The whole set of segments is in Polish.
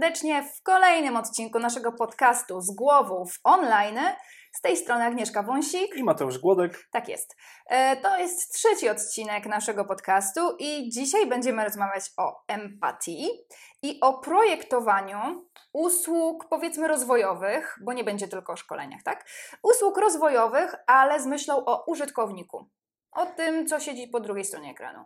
serdecznie w kolejnym odcinku naszego podcastu z głową w online. Z tej strony Agnieszka Wąsik. I Mateusz Głodek. Tak jest. E, To jest trzeci odcinek naszego podcastu i dzisiaj będziemy rozmawiać o empatii i o projektowaniu usług, powiedzmy, rozwojowych, bo nie będzie tylko o szkoleniach, tak? Usług rozwojowych, ale z myślą o użytkowniku. O tym, co siedzi po drugiej stronie ekranu.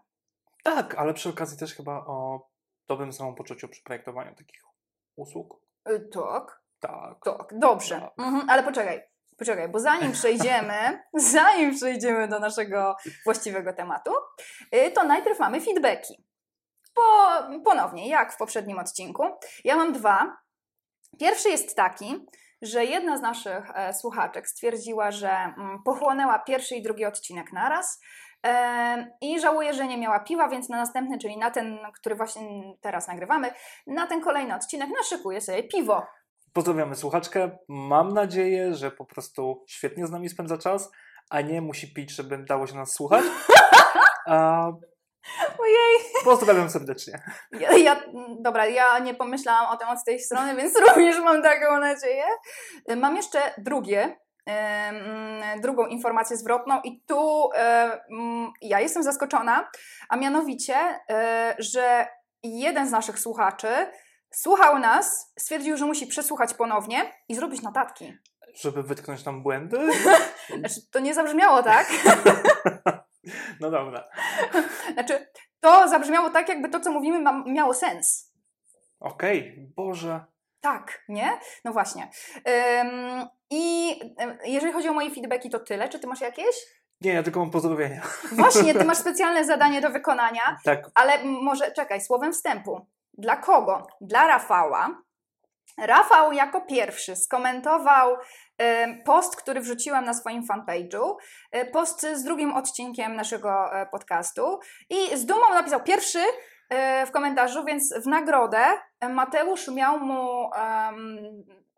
Tak, ale przy okazji też chyba o dobrym samopoczuciu przy projektowaniu takich usług. Y, Tak. Tak. Tak, dobrze. Tak. Mhm, ale poczekaj, poczekaj, bo zanim przejdziemy, zanim przejdziemy do naszego właściwego tematu, y, to najpierw mamy feedbacki. Po, ponownie, jak w poprzednim odcinku. Ja mam dwa. Pierwszy jest taki, że jedna z naszych e, słuchaczek stwierdziła, że mm, pochłonęła pierwszy i drugi odcinek naraz i żałuje, że nie miała piwa, więc na następny, czyli na ten, który właśnie teraz nagrywamy, na ten kolejny odcinek naszykuje sobie piwo. Pozdrawiamy słuchaczkę. Mam nadzieję, że po prostu świetnie z nami spędza czas, a nie musi pić, żeby dało się nas słuchać. A, Ojej! pozdrawiam serdecznie. Ja, ja, dobra, ja nie pomyślałam o tym od tej strony, więc również mam taką nadzieję. Mam jeszcze drugie, drugą informację zwrotną i tu ja jestem zaskoczona, a mianowicie, e, że jeden z naszych słuchaczy słuchał nas, stwierdził, że musi przesłuchać ponownie i zrobić notatki. Żeby wytknąć nam błędy? Znaczy, to nie zabrzmiało tak. No dobra. Znaczy, to zabrzmiało tak, jakby to, co mówimy, ma, miało sens. Okej, Boże. Tak, nie? No właśnie. Ym, I jeżeli chodzi o moje feedbacki, to tyle. Czy ty masz jakieś? Nie, ja tylko mam pozdrowienia. Właśnie, ty masz specjalne zadanie do wykonania, Tak, ale może czekaj, słowem wstępu. Dla kogo? Dla Rafała. Rafał jako pierwszy skomentował post, który wrzuciłam na swoim fanpage'u, e, post z drugim odcinkiem naszego e, podcastu i z dumą napisał pierwszy e, w komentarzu, więc w nagrodę Mateusz miał mu em,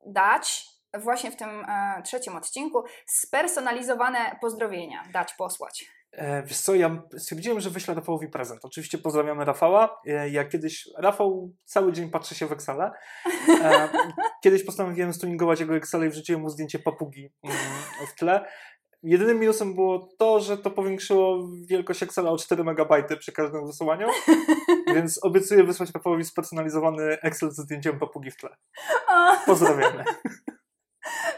dać właśnie w tym e, trzecim odcinku spersonalizowane pozdrowienia, dać, posłać. E, Wiesz co, ja stwierdziłem, że wyślę Rafałowi prezent. Oczywiście pozdrawiamy Rafała. E, Ja kiedyś, Rafał cały dzień patrzy się w Excela. E, Kiedyś postanowiłem stuningować jego Excela i wrzuciłem mu zdjęcie papugi mm, w tle. Jedynym minusem było to, że to powiększyło wielkość Excela o 4 MB przy każdym wysyłaniu, więc obiecuję wysłać Rafałowi spersonalizowany Excel ze zdjęciem papugi w tle. Pozdrawiamy.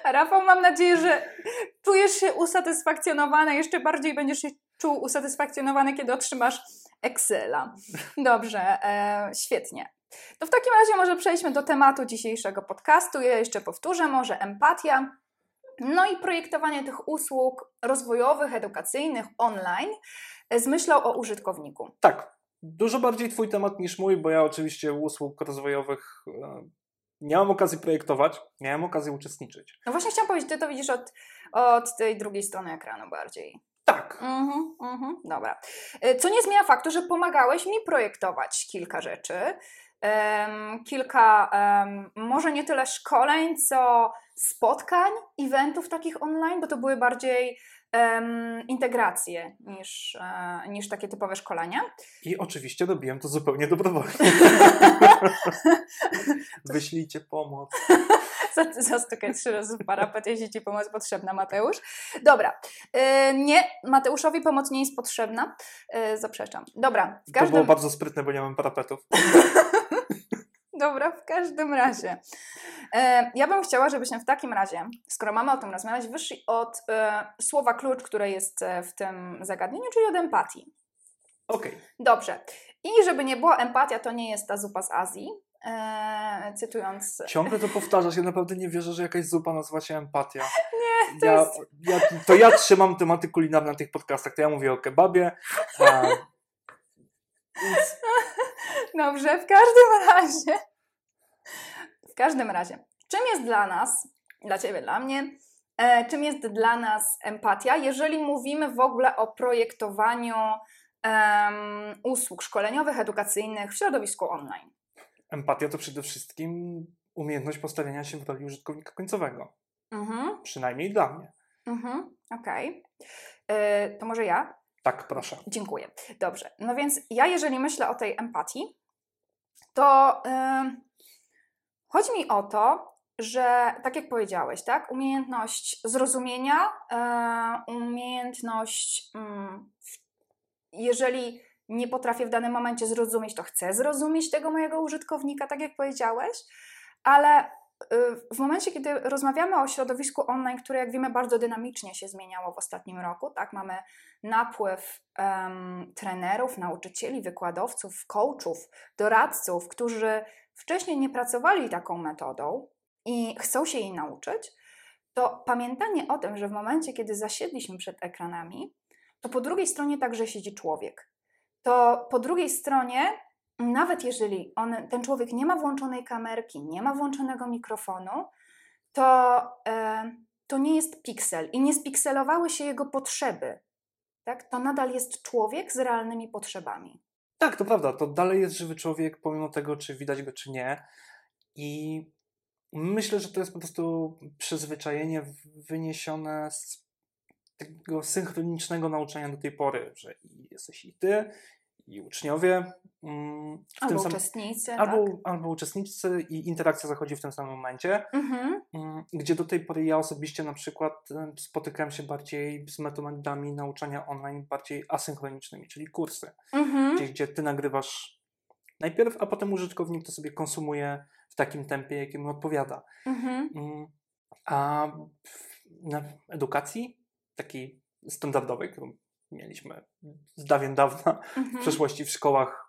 Rafał, mam nadzieję, że czujesz się usatysfakcjonowany, jeszcze bardziej będziesz się czuł usatysfakcjonowany, kiedy otrzymasz Excela. Dobrze, e, świetnie. To w takim razie może przejdźmy do tematu dzisiejszego podcastu. Ja jeszcze powtórzę, może empatia. No i projektowanie tych usług rozwojowych, edukacyjnych, online z myślą o użytkowniku. Tak, dużo bardziej Twój temat niż mój, bo ja oczywiście usług rozwojowych e, nie mam okazji projektować, miałem okazję uczestniczyć. No właśnie chciałam powiedzieć, ty to widzisz od, od tej drugiej strony ekranu bardziej. Tak, Mhm, mhm, dobra. E, Co nie zmienia faktu, że pomagałeś mi projektować kilka rzeczy. Em, kilka, em, może nie tyle szkoleń, co spotkań, eventów takich online, bo to były bardziej em, integracje niż, e, niż takie typowe szkolenia. i oczywiście robiłem to zupełnie dobrowolnie. Wyślijcie pomoc. Za- Zastukać trzy razy w parapet, jeśli Ci pomoc potrzebna, Mateusz. Dobra. E, Nie, Mateuszowi pomoc nie jest potrzebna. E, Zaprzeczam. Dobra, w To było każdym... bardzo sprytne, bo nie mam parapetów. Dobra, w każdym razie. E, ja bym chciała, żebyśmy w takim razie, skoro mamy o tym rozmawiać, wyszli od e, słowa klucz, które jest e, w tym zagadnieniu, czyli od empatii. Okej, Dobrze. I żeby nie było, empatia to nie jest ta zupa z Azji. E, cytując. ciągle to powtarzasz, ja naprawdę nie wierzę, że jakaś zupa nazywa się empatia. Nie, to ja, jest. ja, To ja trzymam tematy kulinarne na tych podcastach, to ja mówię o kebabie. A, Dobrze, w każdym razie. W każdym razie, czym jest dla nas, dla Ciebie, dla mnie, e, czym jest dla nas empatia, jeżeli mówimy w ogóle o projektowaniu usług szkoleniowych, edukacyjnych w środowisku online? Empatia to przede wszystkim umiejętność postawienia się w roli użytkownika końcowego. Mhm. Przynajmniej dla mnie. Mhm. Okej. Okay. To może ja? Tak, proszę. Dziękuję. Dobrze. No więc ja, jeżeli myślę o tej empatii, to yy, chodzi mi o to, że tak jak powiedziałeś, tak, umiejętność zrozumienia, yy, umiejętność, yy, jeżeli nie potrafię w danym momencie zrozumieć, to chcę zrozumieć tego mojego użytkownika, tak jak powiedziałeś, ale w momencie, kiedy rozmawiamy o środowisku online, które jak wiemy bardzo dynamicznie się zmieniało w ostatnim roku, tak, mamy napływ um, trenerów, nauczycieli, wykładowców, coachów, doradców, którzy wcześniej nie pracowali taką metodą i chcą się jej nauczyć, to pamiętanie o tym, że w momencie, kiedy zasiedliśmy przed ekranami, to po drugiej stronie także siedzi człowiek. To po drugiej stronie nawet jeżeli on, ten człowiek nie ma włączonej kamerki, nie ma włączonego mikrofonu, to, e, to nie jest piksel i nie spikselowały się jego potrzeby. Tak? To nadal jest człowiek z realnymi potrzebami. Tak, to prawda. To dalej jest żywy człowiek, pomimo tego, czy widać go, czy nie. I myślę, że to jest po prostu przyzwyczajenie wyniesione z tego synchronicznego nauczania do tej pory, że jesteś i ty, i uczniowie. Mm, albo sam, uczestnicy. Albo, tak? albo uczestnicy i interakcja zachodzi w tym samym momencie, mhm. Mm, gdzie do tej pory ja osobiście na przykład spotykałem się bardziej z metodami nauczania online bardziej asynchronicznymi, czyli kursy, mhm. gdzie, gdzie ty nagrywasz najpierw, a potem użytkownik to sobie konsumuje w takim tempie, jakim mu odpowiada. Mhm. Mm, a na edukacji takiej standardowej, którą mieliśmy z dawien dawna mhm. w przeszłości w szkołach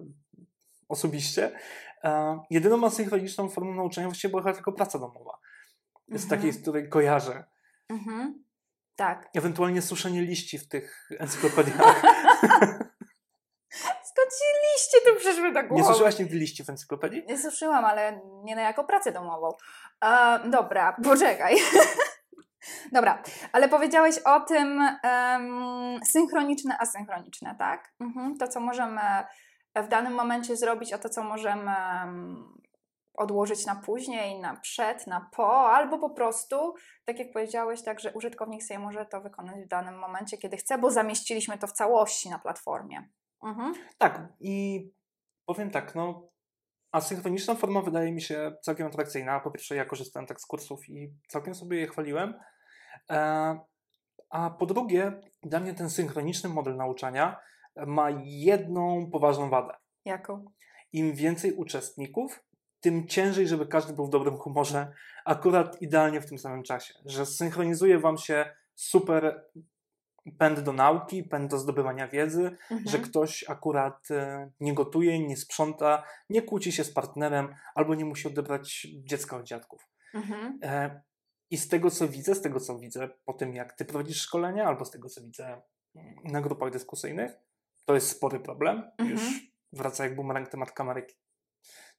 osobiście. E, jedyną asynchroniczną formą nauczania właściwie była tylko praca domowa. Jest mhm. takiej, z której kojarzę. Mhm. Tak. Ewentualnie suszenie liści w tych encyklopediach. Skąd ci liście tu przyszły do głowy? Nie suszyłaś nigdy liści w encyklopedii? Nie suszyłam, ale nie na jako pracę domową. E, dobra, poczekaj. Dobra, ale powiedziałeś o tym um, synchroniczne, asynchroniczne, tak? Mhm. To, co możemy w danym momencie zrobić, a to, co możemy um, odłożyć na później, na przed, na po, albo po prostu, tak jak powiedziałeś, tak, że użytkownik sobie może to wykonać w danym momencie, kiedy chce, bo zamieściliśmy to w całości na platformie. Mhm. Tak, i powiem tak, no asynchroniczna forma wydaje mi się całkiem atrakcyjna. Po pierwsze, ja korzystałem tak z kursów i całkiem sobie je chwaliłem. E, a po drugie, dla mnie ten synchroniczny model nauczania ma jedną poważną wadę. Jaką? Im więcej uczestników, tym ciężej, żeby każdy był w dobrym humorze, akurat idealnie w tym samym czasie. Że synchronizuje Wam się super pęd do nauki, pęd do zdobywania wiedzy, mhm. że ktoś akurat e, nie gotuje, nie sprząta, nie kłóci się z partnerem albo nie musi odebrać dziecka od dziadków. Mhm. E, i z tego, co widzę, z tego, co widzę po tym, jak ty prowadzisz szkolenia, albo z tego, co widzę mm, na grupach dyskusyjnych, to jest spory problem. Mhm. Już wraca jak bumerang temat kamerek,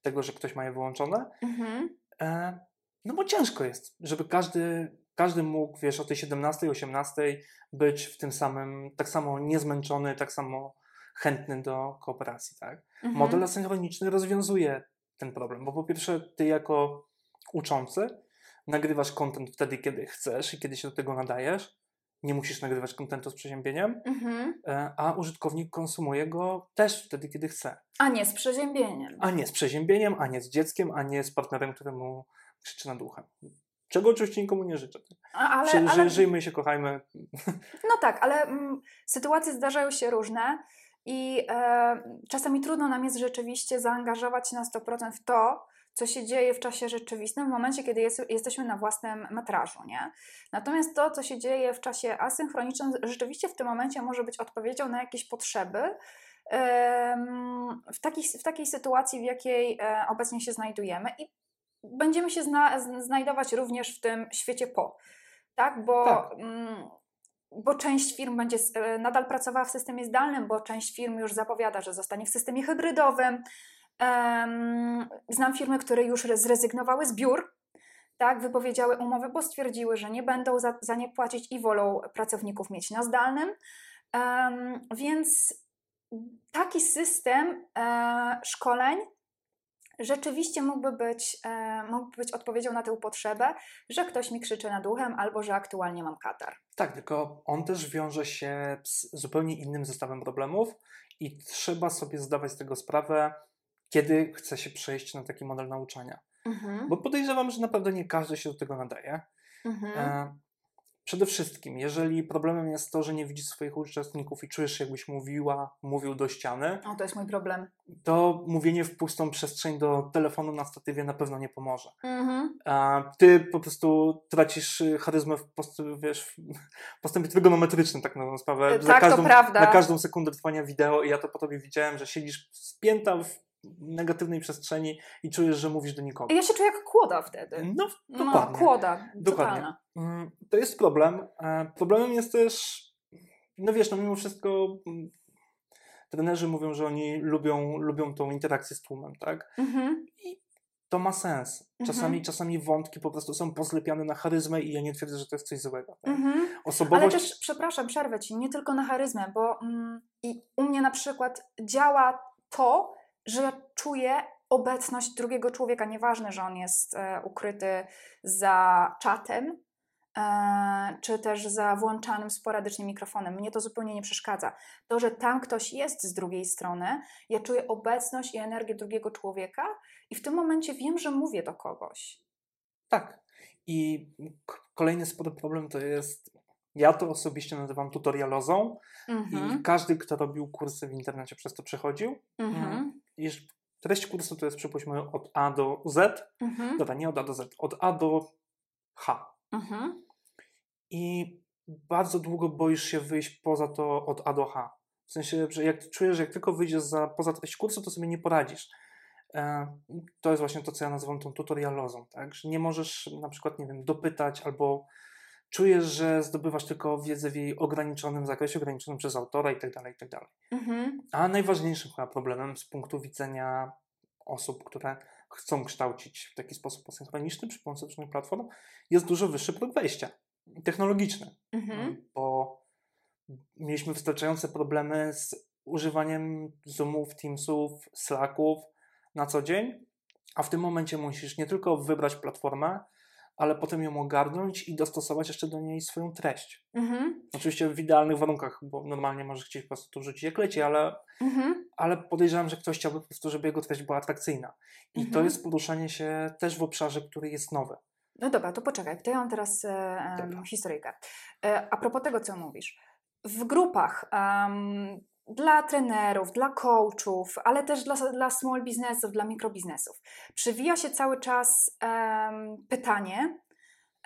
tego, że ktoś ma je wyłączone. Mhm. E, no bo ciężko jest, żeby każdy, każdy mógł, wiesz, o tej 17, 18 być w tym samym, tak samo niezmęczony, tak samo chętny do kooperacji, tak? Mhm. Model asynchroniczny rozwiązuje ten problem, bo po pierwsze, ty jako uczący nagrywasz kontent wtedy, kiedy chcesz i kiedy się do tego nadajesz. Nie musisz nagrywać kontentu z przeziębieniem, mhm. E, a użytkownik konsumuje go też wtedy, kiedy chce. A nie z przeziębieniem. A nie z przeziębieniem, a nie z dzieckiem, a nie z partnerem, któremu krzyczy nad uchem. Czego oczywiście nikomu nie życzę. Ale, Ży, ale... Żyjmy się, kochajmy. No tak, ale mm, sytuacje zdarzają się różne i e, czasami trudno nam jest rzeczywiście zaangażować się na 100% w to, co się dzieje w czasie rzeczywistym, w momencie, kiedy jest, jesteśmy na własnym metrażu, nie? Natomiast to, co się dzieje w czasie asynchronicznym, rzeczywiście w tym momencie może być odpowiedzią na jakieś potrzeby, w takiej, w takiej sytuacji, w jakiej e, obecnie się znajdujemy i będziemy się zna, znajdować również w tym świecie po, tak? Bo, tak. Mm, bo część firm będzie e, nadal pracowała w systemie zdalnym, bo część firm już zapowiada, że zostanie w systemie hybrydowym, znam firmy, które już zrezygnowały z biur, tak, wypowiedziały umowy, bo stwierdziły, że nie będą za, za nie płacić i wolą pracowników mieć na zdalnym. Um, więc taki system e, szkoleń rzeczywiście mógłby być, e, mógłby być odpowiedzią na tę potrzebę, że ktoś mi krzyczy nad uchem albo że aktualnie mam katar. Tak, tylko on też wiąże się z zupełnie innym zestawem problemów i trzeba sobie zdawać z tego sprawę, kiedy chce się przejść na taki model nauczania. Mhm. Bo podejrzewam, że naprawdę nie każdy się do tego nadaje. Mhm. E, Przede wszystkim, jeżeli problemem jest to, że nie widzisz swoich uczestników i czujesz jakbyś mówiła, mówił do ściany. O, to jest mój problem. To mówienie w pustą przestrzeń do telefonu na statywie na pewno nie pomoże. Mhm. A ty po prostu tracisz y, charyzmę w, post, wiesz, w postępie trygonometrycznym, tak na sprawę. Tak, za każdą, to prawda. Na każdą sekundę trwania wideo i ja to po tobie widziałem, że siedzisz spięta w negatywnej przestrzeni i czujesz, że mówisz do nikogo. Ja się czuję jak kłoda wtedy. No, no dokładnie. No, kłoda, dokładnie. Totalna. Mm, to jest problem. E, problemem jest też, no wiesz, no mimo wszystko mm, trenerzy mówią, że oni lubią, lubią tą interakcję z tłumem, tak? Mhm. I to ma sens. Czasami, mhm. czasami wątki po prostu są pozlepiane na charyzmę i ja nie twierdzę, że to jest coś złego. Tak? Mhm. Osobowość... Ale też, przepraszam, przerwę Ci, nie tylko na charyzmę, bo mm, i u mnie na przykład działa to, że ja czuję obecność drugiego człowieka. Nieważne, że on jest e, ukryty za czatem, e, czy też za włączanym sporadycznie mikrofonem. Mnie to zupełnie nie przeszkadza. To, że tam ktoś jest z drugiej strony, ja czuję obecność i energię drugiego człowieka i w tym momencie wiem, że mówię do kogoś. Tak. I kolejny spory problem to jest ja to osobiście nazywam tutorialozą mhm. i każdy, kto robił kursy w internecie, przez to przechodził. Mhm. Mm, treść kursu to jest, przypuśćmy, od A do Z. Mhm. Dobra, nie od A do Z, od A do H. Mhm. I bardzo długo boisz się wyjść poza to od A do H. W sensie, że jak czujesz, że jak tylko wyjdziesz za, poza treść kursu, to sobie nie poradzisz. E, to jest właśnie to, co ja nazywam tą tutorialozą, tak? Że nie możesz na przykład, nie wiem, dopytać albo czujesz, że zdobywasz tylko wiedzę w jej ograniczonym zakresie, ograniczonym przez autora itd. Tak itd. Tak mhm. A najważniejszym chyba problemem z punktu widzenia osób, które chcą kształcić w taki sposób asynchroniczny przy pomocy różnych platform, jest dużo wyższy próg wejścia technologiczny, mhm. bo mieliśmy wystarczające problemy z używaniem Zoomów, Teamsów, Slacków na co dzień, a w tym momencie musisz nie tylko wybrać platformę, ale potem ją ogarnąć i dostosować jeszcze do niej swoją treść. Mhm. Oczywiście w idealnych warunkach, bo normalnie możesz chcieć po prostu tu wrzucić jak leci, ale, mhm. ale podejrzewam, że ktoś chciałby po prostu, żeby jego treść była atrakcyjna. I mhm. to jest poruszanie się też w obszarze, który jest nowy. No dobra, to poczekaj, to ja mam teraz e, historyjkę. E, a propos tego, co mówisz. W grupach um, dla trenerów, dla coachów, ale też dla, dla small businessów, dla mikrobiznesów. Przywija się cały czas um, pytanie,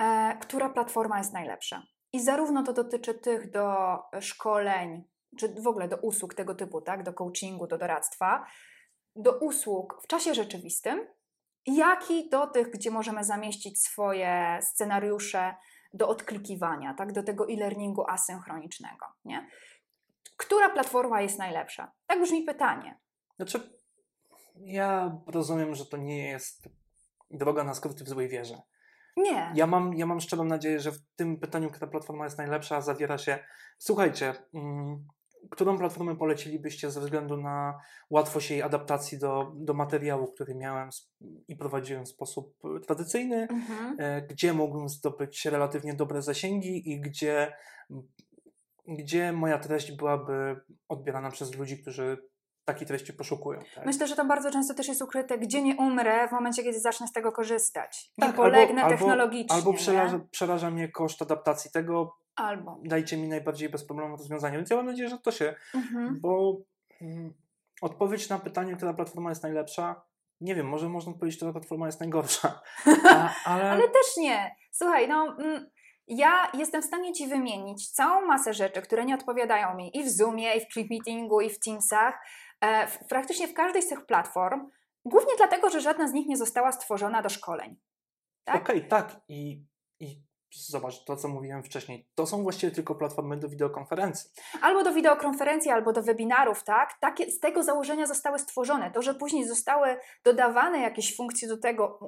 e, która platforma jest najlepsza. I zarówno to dotyczy tych do szkoleń, czy w ogóle do usług tego typu, tak, do coachingu, do doradztwa, do usług w czasie rzeczywistym, jak i do tych, gdzie możemy zamieścić swoje scenariusze do odklikiwania, tak, do tego e-learningu asynchronicznego. Nie? Która platforma jest najlepsza? Tak brzmi pytanie. Znaczy, ja rozumiem, że to nie jest droga na skróty w złej wierze. Nie. Ja mam, ja mam szczerą nadzieję, że w tym pytaniu, która platforma jest najlepsza, zawiera się. Słuchajcie, mm, którą platformę polecilibyście ze względu na łatwość jej adaptacji do, do materiału, który miałem i prowadziłem w sposób tradycyjny, mhm. E, gdzie mógłbym zdobyć relatywnie dobre zasięgi i gdzie gdzie moja treść byłaby odbierana przez ludzi, którzy takiej treści poszukują. Tak? Myślę, że tam bardzo często też jest ukryte, gdzie nie umrę w momencie, kiedy zacznę z tego korzystać. Nie tak, polegnę albo, technologicznie. Albo, przeraża, przeraża, mnie koszt adaptacji tego. Albo. Dajcie mi najbardziej bezproblemowe rozwiązanie. Więc ja mam nadzieję, że to się, mhm. bo mm, odpowiedź na pytanie, która platforma jest najlepsza, nie wiem, może można powiedzieć, że ta platforma jest najgorsza. A, ale... ale też nie. Słuchaj, no... Mm, ja jestem w stanie Ci wymienić całą masę rzeczy, które nie odpowiadają mi i w Zoomie, i w Clip Meetingu, i w Teamsach, e, w, praktycznie w każdej z tych platform, głównie dlatego, że żadna z nich nie została stworzona do szkoleń. Tak? Okej, okay, tak. I, I zobacz, to co mówiłem wcześniej, to są właściwie tylko platformy do wideokonferencji. Albo do wideokonferencji, albo do webinarów, tak? Takie, z tego założenia zostały stworzone. To, że później zostały dodawane jakieś funkcje do tego,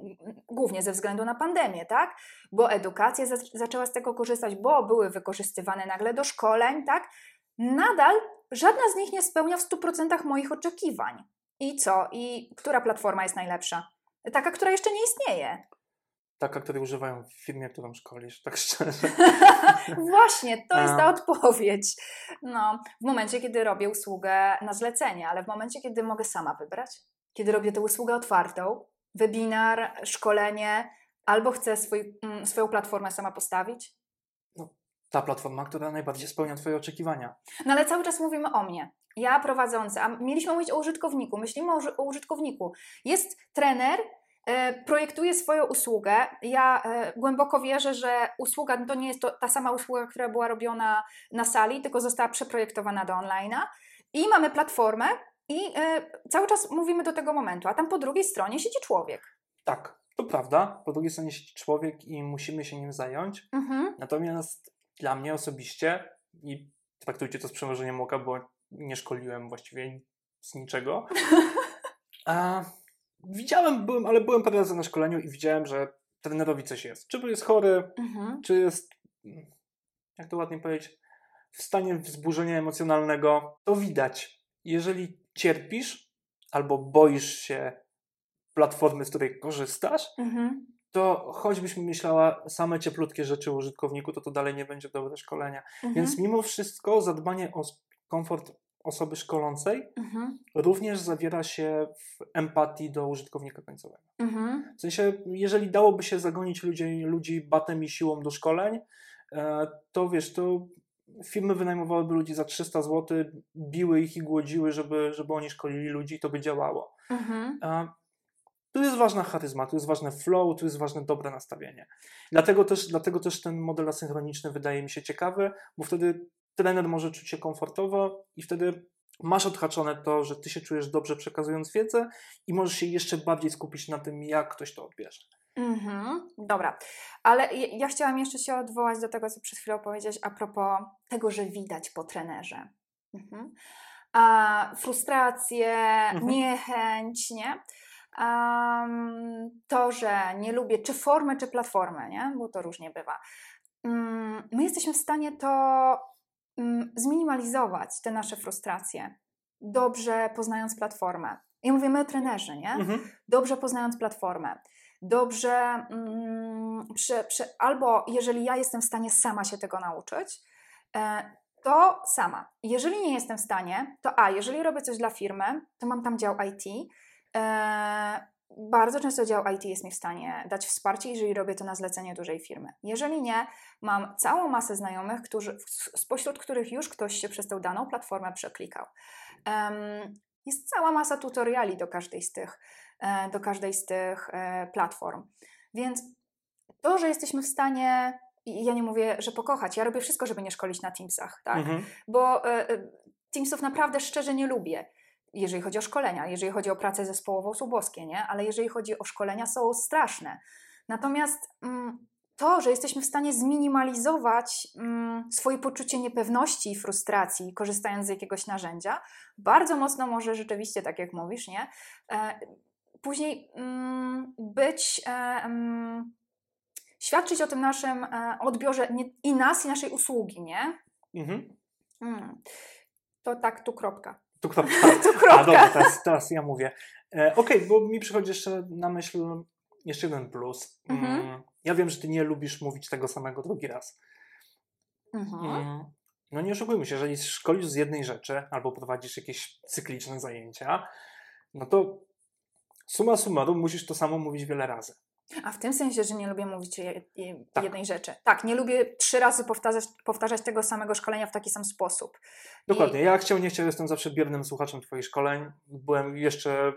głównie ze względu na pandemię, tak? Bo edukacja za, zaczęła z tego korzystać, bo były wykorzystywane nagle do szkoleń, tak? Nadal żadna z nich nie spełnia w 100% moich oczekiwań. I co? I która platforma jest najlepsza? Taka, która jeszcze nie istnieje. Taka, której używają w firmie, którą szkolisz, tak szczerze. Właśnie, to jest ta odpowiedź. No, w momencie, kiedy robię usługę na zlecenie, ale w momencie, kiedy mogę sama wybrać, kiedy robię tę usługę otwartą, webinar, szkolenie, albo chcę swój, mm, swoją platformę sama postawić. No, ta platforma, która najbardziej spełnia Twoje oczekiwania. No ale cały czas mówimy o mnie. Ja prowadzący, a mieliśmy mówić o użytkowniku, myślimy o, o użytkowniku. Jest trener, projektuje swoją usługę. Ja e, głęboko wierzę, że usługa to nie jest to, ta sama usługa, która była robiona na sali, tylko została przeprojektowana do online'a. I mamy platformę i e, cały czas mówimy do tego momentu, a tam po drugiej stronie siedzi człowiek. Tak, to prawda. Po drugiej stronie siedzi człowiek i musimy się nim zająć. Mhm. Natomiast dla mnie osobiście, i traktujcie to z przymrużeniem oka, bo nie szkoliłem właściwie z niczego. A, widziałem, byłem, ale byłem parę razy na szkoleniu i widziałem, że trenerowi coś jest. Czy jest chory, mhm. czy jest, jak to ładnie powiedzieć, w stanie wzburzenia emocjonalnego, to widać. Jeżeli cierpisz albo boisz się platformy, z której korzystasz, mhm. to choćbyś myślała same cieplutkie rzeczy o użytkowniku, to to dalej nie będzie dobre szkolenia. Mhm. Więc mimo wszystko zadbanie o komfort osoby szkolącej mhm. również zawiera się w empatii do użytkownika końcowego. Mhm. W sensie, jeżeli dałoby się zagonić ludzi, ludzi batem i siłą do szkoleń, e, to wiesz, to firmy wynajmowałyby ludzi za 300 zł, biły ich i głodziły, żeby, żeby oni szkolili ludzi i to by działało. Mhm. Tu jest ważna charyzma, tu jest ważne flow, tu jest ważne dobre nastawienie. Dlatego też, dlatego też ten model asynchroniczny wydaje mi się ciekawy, bo wtedy trener może czuć się komfortowo i wtedy masz odhaczone to, że ty się czujesz dobrze przekazując wiedzę i możesz się jeszcze bardziej skupić na tym, jak ktoś to odbierze. Mhm, dobra, ale ja chciałam jeszcze się odwołać do tego, co przed chwilą powiedziałeś a propos tego, że widać po trenerze. Mhm. A, frustrację, mhm. niechęć, nie? Um, to, że nie lubię czy formy, czy platformy, nie? bo to różnie bywa. Um, my jesteśmy w stanie to zminimalizować, te nasze frustracje, dobrze poznając platformę. I mówimy o trenerze, nie? Mhm. Dobrze poznając platformę. Dobrze, przy, przy, albo jeżeli ja jestem w stanie sama się tego nauczyć, e, to sama. Jeżeli nie jestem w stanie, to a, jeżeli robię coś dla firmy, to mam tam dział IT, E, bardzo często dział IT jest mi w stanie dać wsparcie, jeżeli robię to na zlecenie dużej firmy. Jeżeli nie, mam całą masę znajomych, którzy, spośród których już ktoś się przez tę daną platformę przeklikał. Jest cała masa tutoriali do każdej z tych, e, do każdej z tych e, platform. Więc to, że jesteśmy w stanie, ja nie mówię, że pokochać, ja robię wszystko, żeby nie szkolić na Teamsach, tak? Mhm. Bo Teamsów naprawdę szczerze nie lubię jeżeli chodzi o szkolenia, jeżeli chodzi o pracę zespołową, są boskie, nie? Ale jeżeli chodzi o szkolenia, są straszne. Natomiast mm, to, że jesteśmy w stanie zminimalizować mm, swoje poczucie niepewności i frustracji, korzystając z jakiegoś narzędzia, bardzo mocno może rzeczywiście, tak jak mówisz, nie? E, później mm, być, e, świadczyć o tym naszym e, odbiorze i nas, i naszej usługi, nie? Mhm. To tak, tu kropka. Tu kropka. A dobra, teraz, teraz ja mówię. E, Okej, okay, bo mi przychodzi jeszcze na myśl jeszcze jeden plus. Mhm. Mm, ja wiem, że ty nie lubisz mówić tego samego drugi raz. Mhm. Mm, no nie oszukujmy się, jeżeli szkolisz z jednej rzeczy albo prowadzisz jakieś cykliczne zajęcia, no to suma summarum musisz to samo mówić wiele razy. A w tym sensie, że nie lubię mówić je, je, tak. jednej rzeczy. Tak, nie lubię trzy razy powtarzać, powtarzać tego samego szkolenia w taki sam sposób. Dokładnie. I... Ja chciał, nie chciał, jestem zawsze biernym słuchaczem Twoich szkoleń. Byłem jeszcze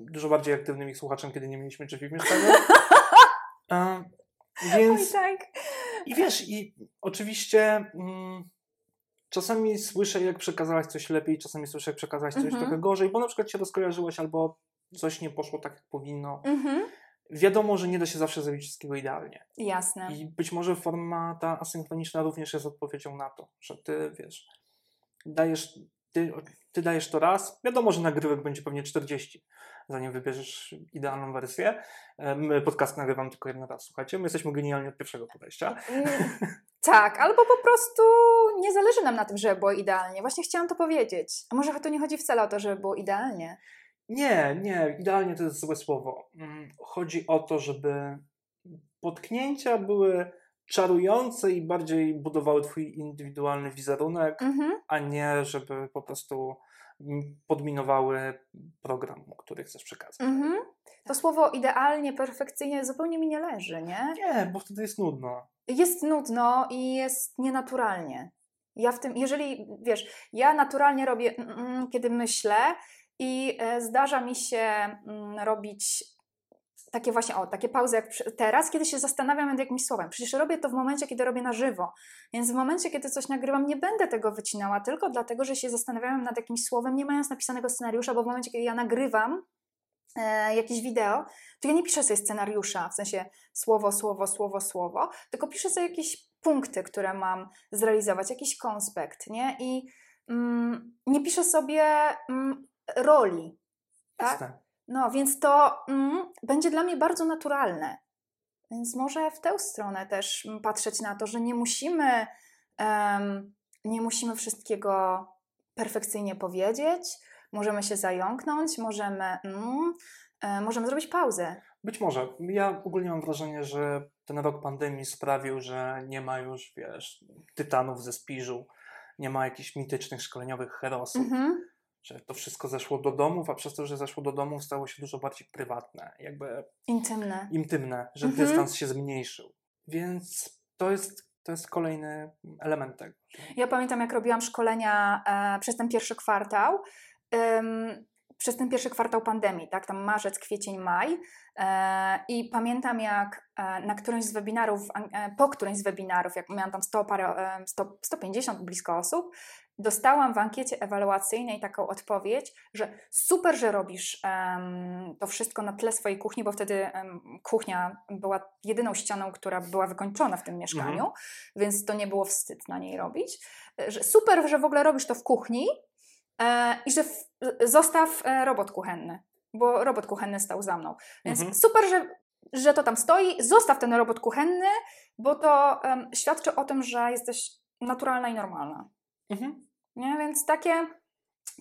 dużo bardziej aktywnym ich słuchaczem, kiedy nie mieliśmy drzwi w mieszkaniu. A, więc... Oj, tak. I wiesz, i oczywiście mm, czasami słyszę, jak przekazałaś coś lepiej, czasami słyszę, jak przekazałaś coś mhm. trochę gorzej, bo na przykład się rozkojarzyłaś albo coś nie poszło tak, jak powinno. Mhm Wiadomo, że nie da się zawsze zrobić wszystkiego idealnie. Jasne. I być może forma ta asynchroniczna również jest odpowiedzią na to, że ty wiesz, dajesz, ty, ty dajesz to raz. Wiadomo, że nagrywek będzie pewnie 40, zanim wybierzesz idealną wersję. My podcast nagrywam tylko jeden raz, słuchajcie. My jesteśmy genialni od pierwszego podejścia. Mm, Tak, albo po prostu nie zależy nam na tym, żeby było idealnie. Właśnie chciałam to powiedzieć. A może to nie chodzi wcale o to, żeby było idealnie. Nie, nie, idealnie to jest złe słowo. Mm, Chodzi o to, żeby potknięcia były czarujące i bardziej budowały twój indywidualny wizerunek, Mhm. a nie żeby po prostu mm, podminowały program, który chcesz przekazać. Mhm. To słowo idealnie, perfekcyjnie zupełnie mi nie leży, nie? Nie, bo wtedy jest nudno. Jest nudno i jest nienaturalnie. Ja w tym, jeżeli wiesz, ja naturalnie robię, mm, mm, kiedy myślę i e, zdarza mi się mm, robić takie właśnie, o, takie pauzy jak teraz, kiedy się zastanawiam nad jakimś słowem. Przecież robię to w momencie, kiedy robię na żywo. Więc w momencie, kiedy coś nagrywam, nie będę tego wycinała, tylko dlatego, że się zastanawiam nad jakimś słowem, nie mając napisanego scenariusza, bo w momencie, kiedy ja nagrywam e, jakieś wideo, to ja nie piszę sobie scenariusza, w sensie słowo, słowo, słowo, słowo, tylko piszę sobie jakieś punkty, które mam zrealizować, jakiś konspekt, nie? I mm, nie piszę sobie mm, roli, tak? Jasne. No, więc to mm, będzie dla mnie bardzo naturalne. Więc może w tę stronę też mm, patrzeć na to, że nie musimy, em, nie musimy wszystkiego perfekcyjnie powiedzieć, możemy się zająknąć, możemy, mm, e, możemy zrobić pauzę. Być może. Ja ogólnie mam wrażenie, że ten rok pandemii sprawił, że nie ma już, wiesz, tytanów ze Spiżu, nie ma jakichś mitycznych szkoleniowych herosów, Mhm. Że to wszystko zeszło do domów, a przez to, że zeszło do domów, stało się dużo bardziej prywatne, jakby Intymne. intymne, że Mhm. dystans się zmniejszył. Więc to jest, to jest kolejny element tego. Ja pamiętam, jak robiłam szkolenia e, przez ten pierwszy kwartał, em, przez ten pierwszy kwartał pandemii, tak, tam marzec, kwiecień, maj. E, I pamiętam, jak e, na którymś z webinarów, e, po którymś z webinarów, jak miałam tam 100 parę, e, 100, 150 blisko osób, dostałam w ankiecie ewaluacyjnej taką odpowiedź, że super, że robisz em, to wszystko na tle swojej kuchni, bo wtedy em, kuchnia była jedyną ścianą, która była wykończona w tym mieszkaniu, więc to nie było wstyd na niej robić. E, Że super, że w ogóle robisz to w kuchni e, i że w, zostaw e, robot kuchenny, bo robot kuchenny stał za mną. Więc Mhm. super, że, że to tam stoi, zostaw ten robot kuchenny, bo to em, świadczy o tym, że jesteś naturalna i normalna. Mhm. Nie? Więc takie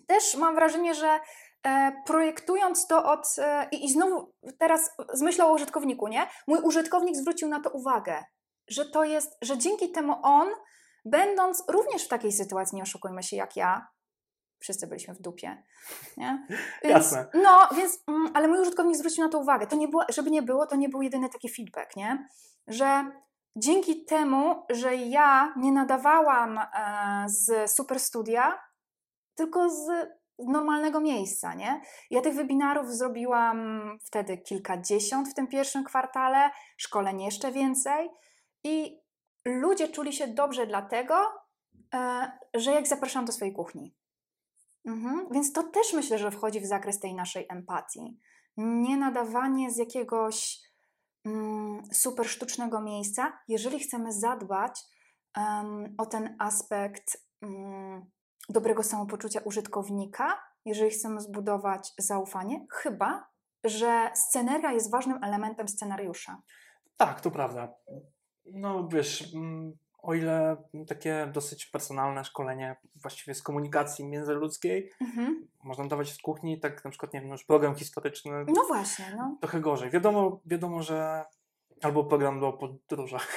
też mam wrażenie, że e, projektując to od. E, i, I znowu teraz z myślą o użytkowniku, nie? Mój użytkownik zwrócił na to uwagę, że to jest, że dzięki temu on, będąc również w takiej sytuacji, nie oszukujmy się, jak ja, wszyscy byliśmy w dupie, nie? Więc, Jasne. No, więc, mm, ale mój użytkownik zwrócił na to uwagę. To nie było, żeby nie było, to nie był jedyny taki feedback, nie? Że dzięki temu, że ja nie nadawałam e, z super studia, tylko z normalnego miejsca, nie? Ja tych webinarów zrobiłam wtedy kilkadziesiąt w tym pierwszym kwartale, szkoleń jeszcze więcej i ludzie czuli się dobrze dlatego, e, że jak zapraszam do swojej kuchni. Mhm. Więc to też myślę, że wchodzi w zakres tej naszej empatii. Nie nadawanie z jakiegoś super sztucznego miejsca, jeżeli chcemy zadbać em, o ten aspekt mm, dobrego samopoczucia użytkownika, jeżeli chcemy zbudować zaufanie, chyba że sceneria jest ważnym elementem scenariusza. Tak, to prawda. No wiesz, mm, o ile takie dosyć personalne szkolenie właściwie z komunikacji międzyludzkiej Mhm. można dawać w kuchni, tak na przykład, nie wiem, już program historyczny No właśnie, no. trochę gorzej. Wiadomo, wiadomo, że albo program do podróżach.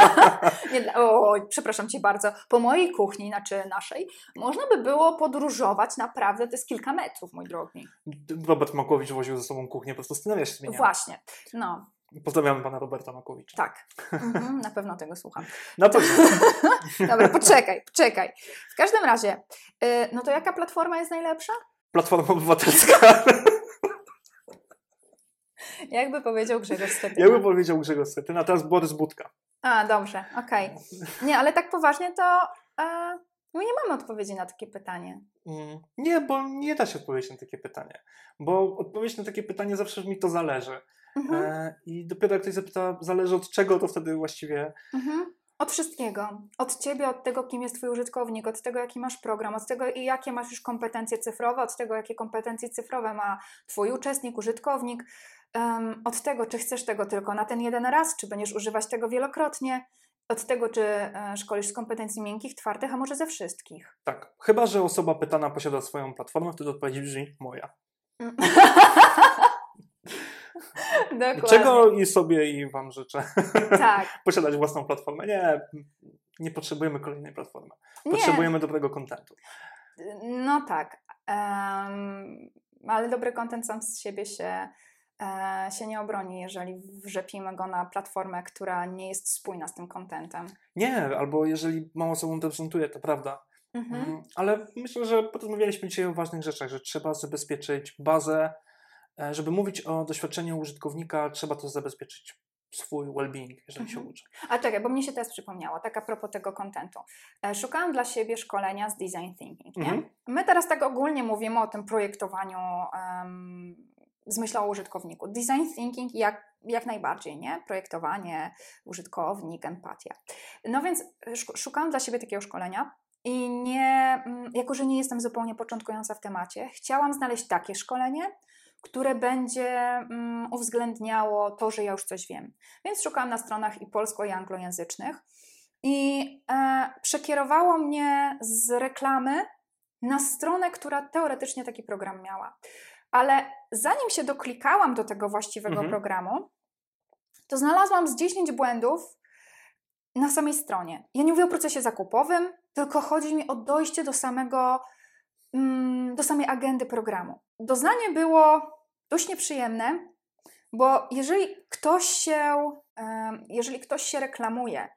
Nie, oj, przepraszam Cię bardzo. Po mojej kuchni, znaczy naszej, można by było podróżować naprawdę, to jest kilka metrów, mój drogi. Robert Makowicz woził ze sobą kuchnię, po prostu scenaria się zmieniały. Właśnie, no, Pozdrawiamy pana Roberta Makowicza. tak. Mhm, na pewno tego słucham. Na pewno. Dobra, poczekaj, poczekaj. W każdym razie, y, no to jaka platforma jest najlepsza? Platforma Obywatelska. Jakby powiedział Grzegorz Schetyna. Jakby powiedział Grzegorz Schetyna, teraz Borys Budka. A, dobrze, okej. Nie, ale tak poważnie to e, my nie mamy odpowiedzi na takie pytanie. Mm, Nie, bo nie da się odpowiedzieć na takie pytanie. Bo odpowiedź na takie pytanie zawsze mi to zależy. Mhm. E, I dopiero jak ktoś zapyta, zależy od czego, to wtedy właściwie. Mhm. Od wszystkiego. Od ciebie, od tego, kim jest twój użytkownik, od tego, jaki masz program, od tego, i jakie masz już kompetencje cyfrowe, od tego, jakie kompetencje cyfrowe ma twój uczestnik, użytkownik, em, od tego, czy chcesz tego tylko na ten jeden raz, czy będziesz używać tego wielokrotnie, od tego, czy e, szkolisz z kompetencji miękkich, twardych, a może ze wszystkich. Tak. Chyba, że osoba pytana posiada swoją platformę, wtedy odpowiedź brzmi moja. Dokładnie. Czego i sobie, i Wam życzę Tak. posiadać własną platformę. Nie, nie potrzebujemy kolejnej platformy. Nie. Potrzebujemy dobrego kontentu. No tak. Em, ale dobry content sam z siebie się, e, się nie obroni, jeżeli wrzepimy go na platformę, która nie jest spójna z tym contentem. Nie, albo jeżeli mało osobom to prezentuje, to prawda. Mhm. Mm, Ale myślę, że porozmawialiśmy dzisiaj o ważnych rzeczach, że trzeba zabezpieczyć bazę. E, Żeby mówić o doświadczeniu użytkownika, trzeba to zabezpieczyć swój well-being, jeżeli się Mhm. uczy. A czekaj, bo mnie się teraz przypomniało, tak a propos tego kontentu. E, Szukałam dla siebie szkolenia z design thinking, nie? Mhm. My teraz tak ogólnie mówimy o tym projektowaniu em, z myślą o użytkowniku. Design thinking jak, jak najbardziej, nie? Projektowanie, użytkownik, empatia. No więc szuk- szukałam dla siebie takiego szkolenia i nie, mm, jako że nie jestem zupełnie początkująca w temacie, chciałam znaleźć takie szkolenie, które będzie mm, uwzględniało to, że ja już coś wiem. Więc szukałam na stronach i polsko, i anglojęzycznych. I e, przekierowało mnie z reklamy na stronę, która teoretycznie taki program miała. Ale zanim się doklikałam do tego właściwego Mhm. programu, to znalazłam z 10 błędów na samej stronie. Ja nie mówię o procesie zakupowym, tylko chodzi mi o dojście do samego, mm, do samej agendy programu. Doznanie było dość nieprzyjemne, bo jeżeli ktoś się, jeżeli ktoś się reklamuje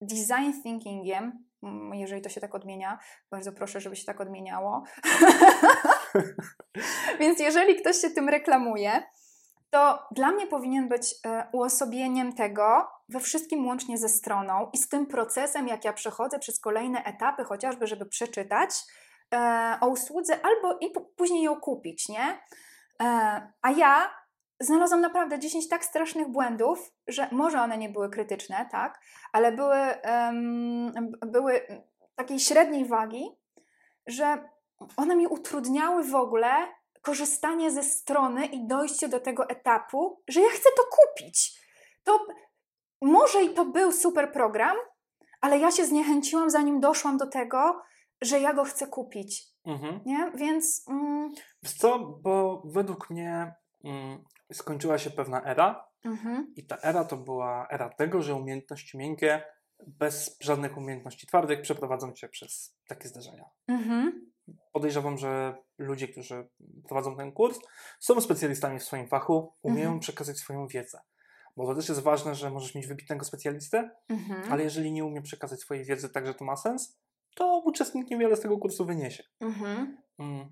design thinkingiem, mm, jeżeli to się tak odmienia, bardzo proszę, żeby się tak odmieniało. Więc jeżeli ktoś się tym reklamuje, to dla mnie powinien być e, uosobieniem tego we wszystkim łącznie ze stroną i z tym procesem, jak ja przechodzę przez kolejne etapy, chociażby, żeby przeczytać e, o usłudze albo i później ją kupić, nie? E, a ja znalazłam naprawdę 10 tak strasznych błędów, że może one nie były krytyczne, tak, ale były, b- były takiej średniej wagi, że one mi utrudniały w ogóle korzystanie ze strony i dojście do tego etapu, że ja chcę to kupić. To może i to był super program, ale ja się zniechęciłam, zanim doszłam do tego, że ja go chcę kupić. Mhm. Nie? Więc mm, co, bo według mnie mm, skończyła się pewna era mhm, i ta era to była era tego, że umiejętności miękkie bez żadnych umiejętności twardych przeprowadzą cię przez takie zdarzenia. mhm, Podejrzewam, że ludzie, którzy prowadzą ten kurs, są specjalistami w swoim fachu, umieją Mhm. przekazać swoją wiedzę. Bo to też jest ważne, że możesz mieć wybitnego specjalistę, mhm, ale jeżeli nie umie przekazać swojej wiedzy tak, że to ma sens, to uczestnik niewiele z tego kursu wyniesie. mhm, Mm.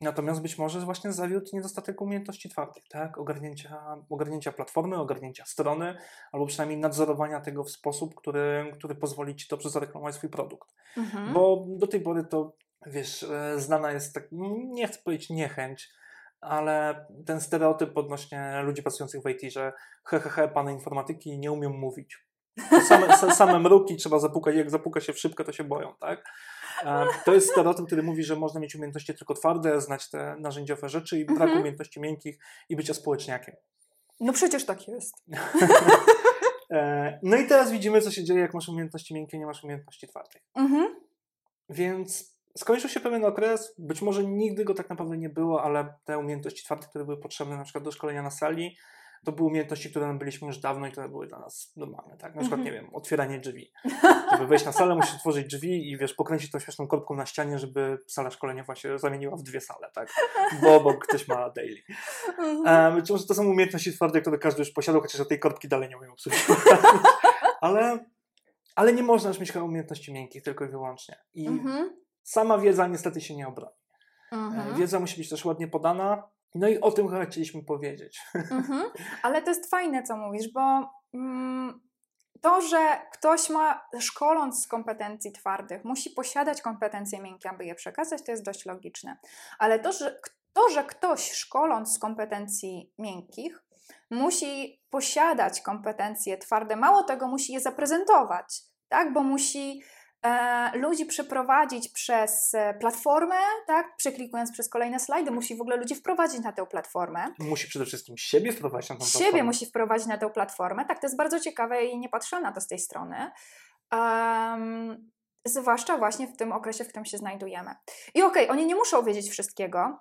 Natomiast być może właśnie zawiódł niedostatek umiejętności twardych, tak? Ogarnięcia, ogarnięcia platformy, ogarnięcia strony, albo przynajmniej nadzorowania tego w sposób, który, który pozwoli ci dobrze zareklamować swój produkt. mhm. Bo do tej pory to, wiesz, e, znana jest tak, nie chcę powiedzieć niechęć, ale ten stereotyp odnośnie ludzi pracujących w IT, że he, he, he, informatyki nie umiem mówić. Same, sa- same mruki trzeba zapukać, jak zapuka się w szybkę, to się boją, tak? To jest stereotyp, który mówi, że można mieć umiejętności tylko twarde, znać te narzędziowe rzeczy i brak Mhm. umiejętności miękkich i bycia społeczniakiem. No przecież tak jest. E, No i teraz widzimy, co się dzieje, jak masz umiejętności miękkie, nie masz umiejętności twardych. Mhm, Więc skończył się pewien okres, być może nigdy go tak naprawdę nie było, ale te umiejętności twarde, które były potrzebne na przykład do szkolenia na sali, to były umiejętności, które nabyliśmy już dawno i które były dla nas normalne, tak? Na przykład, Mhm. nie wiem, otwieranie drzwi. Żeby wejść na salę, musisz otworzyć drzwi i wiesz, pokręcić tą śmieszną korbką na ścianie, żeby sala szkoleniowa się zamieniła w dwie sale, tak? Bo obok ktoś ma daily. być może to są umiejętności twarde, które każdy już posiadał, chociaż ja tej korbki dalej nie umiem obsługiwać. ale, ale nie można już mieć umiejętności miękkich tylko i wyłącznie. I Mhm, sama wiedza niestety się nie obroni. E, mhm. Wiedza musi być też ładnie podana. No i o tym chcieliśmy powiedzieć. Mhm. Ale to jest fajne, co mówisz, bo mm, to, że ktoś ma, szkoląc z kompetencji twardych, musi posiadać kompetencje miękkie, aby je przekazać, to jest dość logiczne. Ale to, że, to, że ktoś szkoląc z kompetencji miękkich musi posiadać kompetencje twarde, mało tego, musi je zaprezentować, tak? bo musi ludzi przeprowadzić przez e, platformę, tak? przeklikując przez kolejne slajdy, musi w ogóle ludzi wprowadzić na tę platformę. Musi przede wszystkim siebie wprowadzić na tę platformę. Siebie musi wprowadzić na tę platformę. Tak, to jest bardzo ciekawe i nie patrzyłam na to z tej strony. Um, zwłaszcza właśnie w tym okresie, w którym się znajdujemy. I okej, okay, oni nie muszą wiedzieć wszystkiego,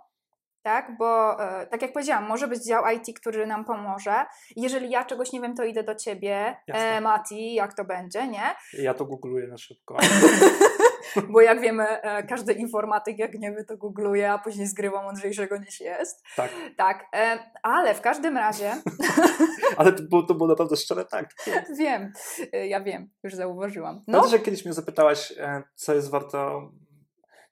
tak? Bo e, tak jak powiedziałam, może być dział IT, który nam pomoże. Jeżeli ja czegoś nie wiem, to idę do ciebie, e, Mati, jak to będzie, nie? Ja to googluję na szybko. Bo jak wiemy, e, każdy informatyk, jak nie wie, to googluje, a później zgrywa mądrzejszego niż jest. Tak. Tak, e, ale w każdym razie... ale to było, to było naprawdę szczere tak. wiem, ja wiem, już zauważyłam. No. Pamiętasz, jak kiedyś mnie zapytałaś, co jest warto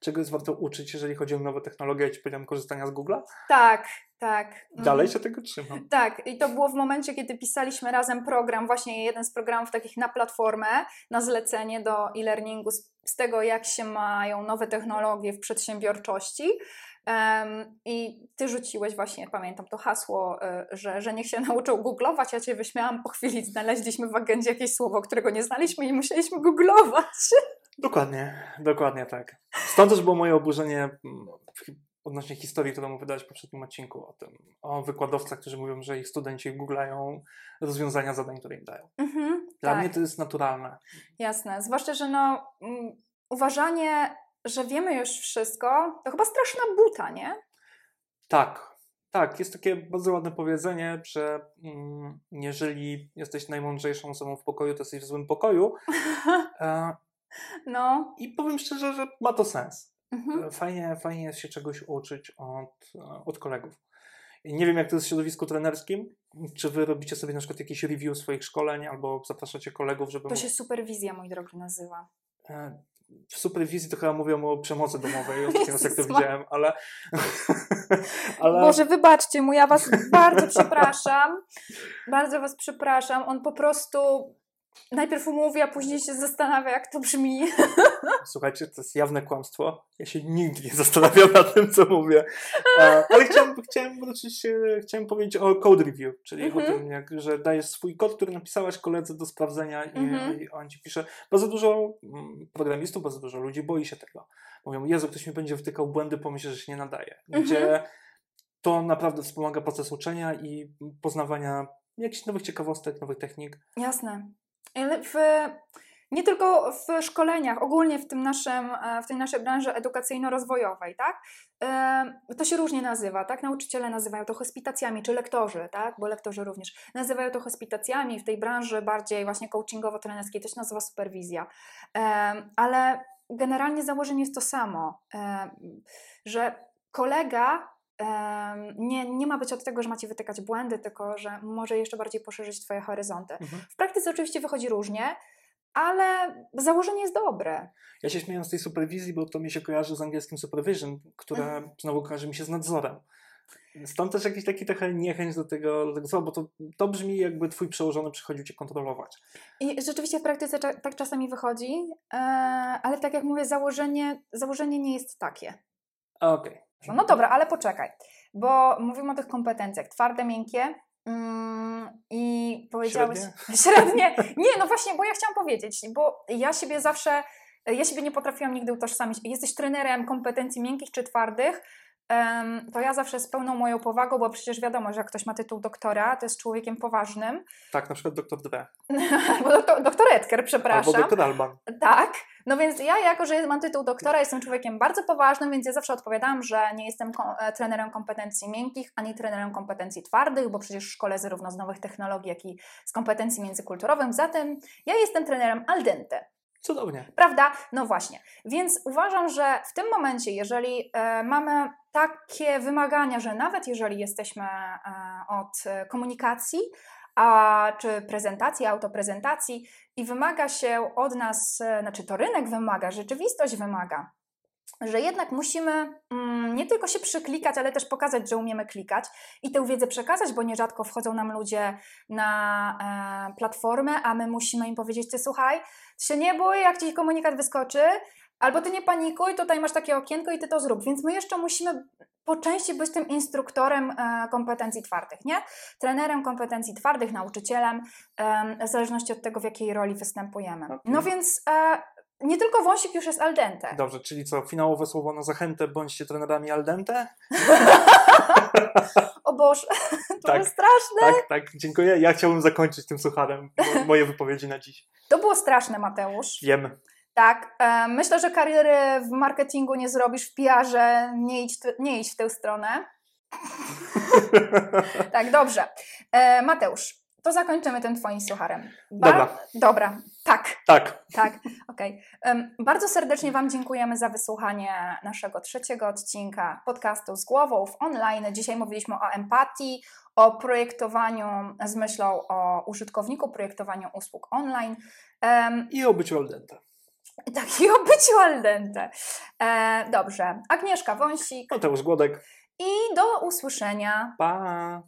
czego jest warto uczyć, jeżeli chodzi o nowe technologie, ja ci korzystania z Google'a? Tak, tak. Dalej się tego trzymam. Tak, i to było w momencie, kiedy pisaliśmy razem program, właśnie jeden z programów takich na platformę, na zlecenie do e-learningu z, tego, jak się mają nowe technologie w przedsiębiorczości. Um, I ty rzuciłeś właśnie, pamiętam to hasło, y, że, że niech się nauczą googlować. Ja cię wyśmiałam po chwili, znaleźliśmy w agendzie jakieś słowo, którego nie znaliśmy i musieliśmy googlować. Dokładnie, dokładnie tak. Stąd też było moje oburzenie mm, odnośnie historii, którą opowiadałeś w poprzednim odcinku o tym, o wykładowcach, którzy mówią, że ich studenci googlają rozwiązania zadań, które im dają. Mhm, Dla tak. mnie to jest naturalne. Jasne, zwłaszcza, że no, um, uważanie, że wiemy już wszystko, to chyba straszna buta, nie? Tak, tak, jest takie bardzo ładne powiedzenie, że mm, jeżeli jesteś najmądrzejszą osobą w pokoju, to jesteś w złym pokoju. E, no. I powiem szczerze, że ma to sens. Mhm. Fajnie, fajnie jest się czegoś uczyć od, od kolegów. Nie wiem, jak to jest w środowisku trenerskim. Czy wy robicie sobie na przykład jakieś review swoich szkoleń, albo zapraszacie kolegów, żeby. To się superwizja, mój drogi, nazywa. E, w superwizji to chyba mówią o przemocy domowej, ostatnio raz jak to widziałem, ale, ale... Boże, wybaczcie mu, ja was bardzo przepraszam. Bardzo was przepraszam. On po prostu najpierw umówi, a później się zastanawia, jak to brzmi. Słuchajcie, to jest jawne kłamstwo. Ja się nigdy nie zastanawiam nad tym, co mówię. Ale chciałem, chciałem wrócić, chciałem powiedzieć o code review, czyli mm -hmm. o mhm. tym, jak, że dajesz swój kod, który napisałaś koledze do sprawdzenia i, mm -hmm. i on ci pisze. Bardzo dużo mm, programistów, bardzo dużo ludzi boi się tego. Mówią, Jezu, ktoś mi będzie wtykał błędy, pomyśli, że się nie nadaje. Gdzie mm -hmm. to naprawdę wspomaga proces uczenia i poznawania jakichś nowych ciekawostek, nowych technik. Jasne w, nie tylko w szkoleniach, ogólnie w, tym naszym, e, w tej naszej branży edukacyjno-rozwojowej, tak? E, to się różnie nazywa, tak? Nauczyciele nazywają to hospitacjami, czy lektorzy, tak? Bo lektorzy również nazywają to hospitacjami, w tej branży bardziej właśnie coachingowo-trenerskiej to się nazywa superwizja. Ale generalnie założenie jest to samo, że kolega nie, nie ma być od tego, że macie wytykać błędy, tylko że może jeszcze bardziej poszerzyć Twoje horyzonty. Mhm. W praktyce oczywiście wychodzi różnie, ale założenie jest dobre. Ja się śmieję z tej superwizji, bo to mi się kojarzy z angielskim supervision, które mhm. znowu kojarzy mi się z nadzorem. Stąd też jakiś taki trochę niechęć do tego, do tego bo to, to brzmi jakby twój przełożony przychodził cię kontrolować. I rzeczywiście w praktyce tak czasami wychodzi, e, ale tak jak mówię, założenie, założenie nie jest takie. Okej. Okay. No dobra, ale poczekaj, bo mówimy o tych kompetencjach twarde, miękkie. Mm, I powiedziałeś. Średnie? Średnie. Nie, no właśnie, bo ja chciałam powiedzieć, bo ja siebie zawsze, ja siebie nie potrafiłam nigdy utożsamić. Jesteś trenerem kompetencji miękkich czy twardych, to ja zawsze z pełną moją powagą, bo przecież wiadomo, że jak ktoś ma tytuł doktora, to jest człowiekiem poważnym. Tak, na przykład doktor. Albo doktor, doktor Edker, przepraszam. Albo doktor Alban. Tak, no więc ja jako, że mam tytuł doktora, jestem człowiekiem bardzo poważnym, więc ja zawsze odpowiadam, że nie jestem e, trenerem kompetencji miękkich, ani trenerem kompetencji twardych, bo przecież szkole zarówno z nowych technologii, jak i z kompetencji międzykulturowych. Zatem ja jestem trenerem al dente. Cudownie. Prawda? No właśnie. Więc uważam, że w tym momencie, jeżeli e, mamy takie wymagania, że nawet jeżeli jesteśmy e, od komunikacji, a, czy prezentacji, autoprezentacji? I wymaga się od nas, znaczy to rynek wymaga, rzeczywistość wymaga, że jednak musimy mm, nie tylko się przyklikać, ale też pokazać, że umiemy klikać i tę wiedzę przekazać, bo nierzadko wchodzą nam ludzie na e, platformę, a my musimy im powiedzieć, ty słuchaj, się nie bój, jak ci komunikat wyskoczy, Albo ty nie panikuj, tutaj masz takie okienko i ty to zrób. Więc my jeszcze musimy po części być tym instruktorem e, kompetencji twardych, nie? Trenerem kompetencji twardych, nauczycielem, em, w zależności od tego, w jakiej roli występujemy. Okej. No więc e, nie tylko wąsik już jest al dente. Dobrze, czyli co, finałowe słowo na zachętę, bądźcie trenerami al dente? O Boże, to Tak. jest straszne. Tak, tak, dziękuję. Ja chciałbym zakończyć tym sucharem mo- moje wypowiedzi na dziś. To było straszne, Mateusz. Wiemy. Tak, e, myślę, że kariery w marketingu nie zrobisz, w PR-ze, nie idź, nie idź w tę stronę. Tak, dobrze. E, Mateusz, to zakończymy tym Twoim sucharem. Dobra. Dobra, tak, tak, tak, okej. Em, Bardzo serdecznie Wam dziękujemy za wysłuchanie naszego trzeciego odcinka podcastu z głową w online. Dzisiaj mówiliśmy o empatii, o projektowaniu z myślą o użytkowniku, projektowaniu usług online. Em, i o byciu al dente. Tak, i o byciu al dente. E, dobrze. Agnieszka Wąsik Mateusz Głodek. i do usłyszenia. Pa!